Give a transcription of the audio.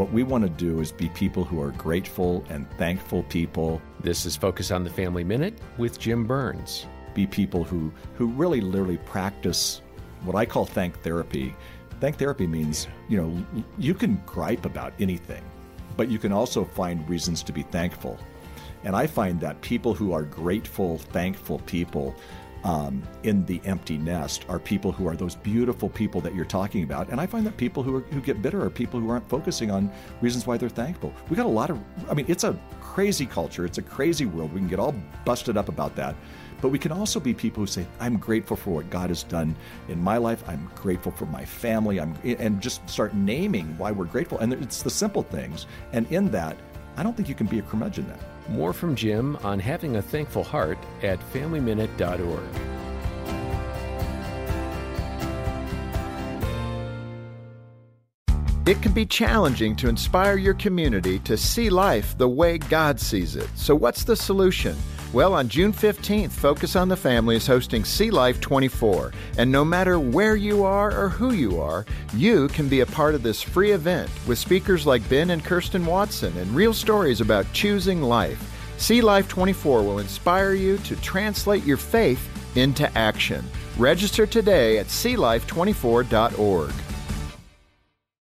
What we want to do is be people who are grateful and thankful people. This is Focus on the Family Minute with Jim Burns. Be people who, who really literally practice what I call thank therapy. Thank therapy means, you know, you can gripe about anything, but you can also find reasons to be thankful. And I find that people who are grateful, thankful people um, in the empty nest are people who are those beautiful people that you're talking about. And I find that people who, are, who get bitter are people who aren't focusing on reasons why they're thankful. We got a lot of, I mean, it's a crazy culture, it's a crazy world. We can get all busted up about that. But we can also be people who say, I'm grateful for what God has done in my life. I'm grateful for my family. I'm, and just start naming why we're grateful. And it's the simple things. And in that, I don't think you can be a curmudgeon then. More from Jim on having a thankful heart at FamilyMinute.org. It can be challenging to inspire your community to see life the way God sees it. So, what's the solution? Well, on June 15th, Focus on the Family is hosting See Life 24. And no matter where you are or who you are, you can be a part of this free event with speakers like Ben and Kirsten Watson and real stories about choosing life. See Life 24 will inspire you to translate your faith into action. Register today at seelife24.org.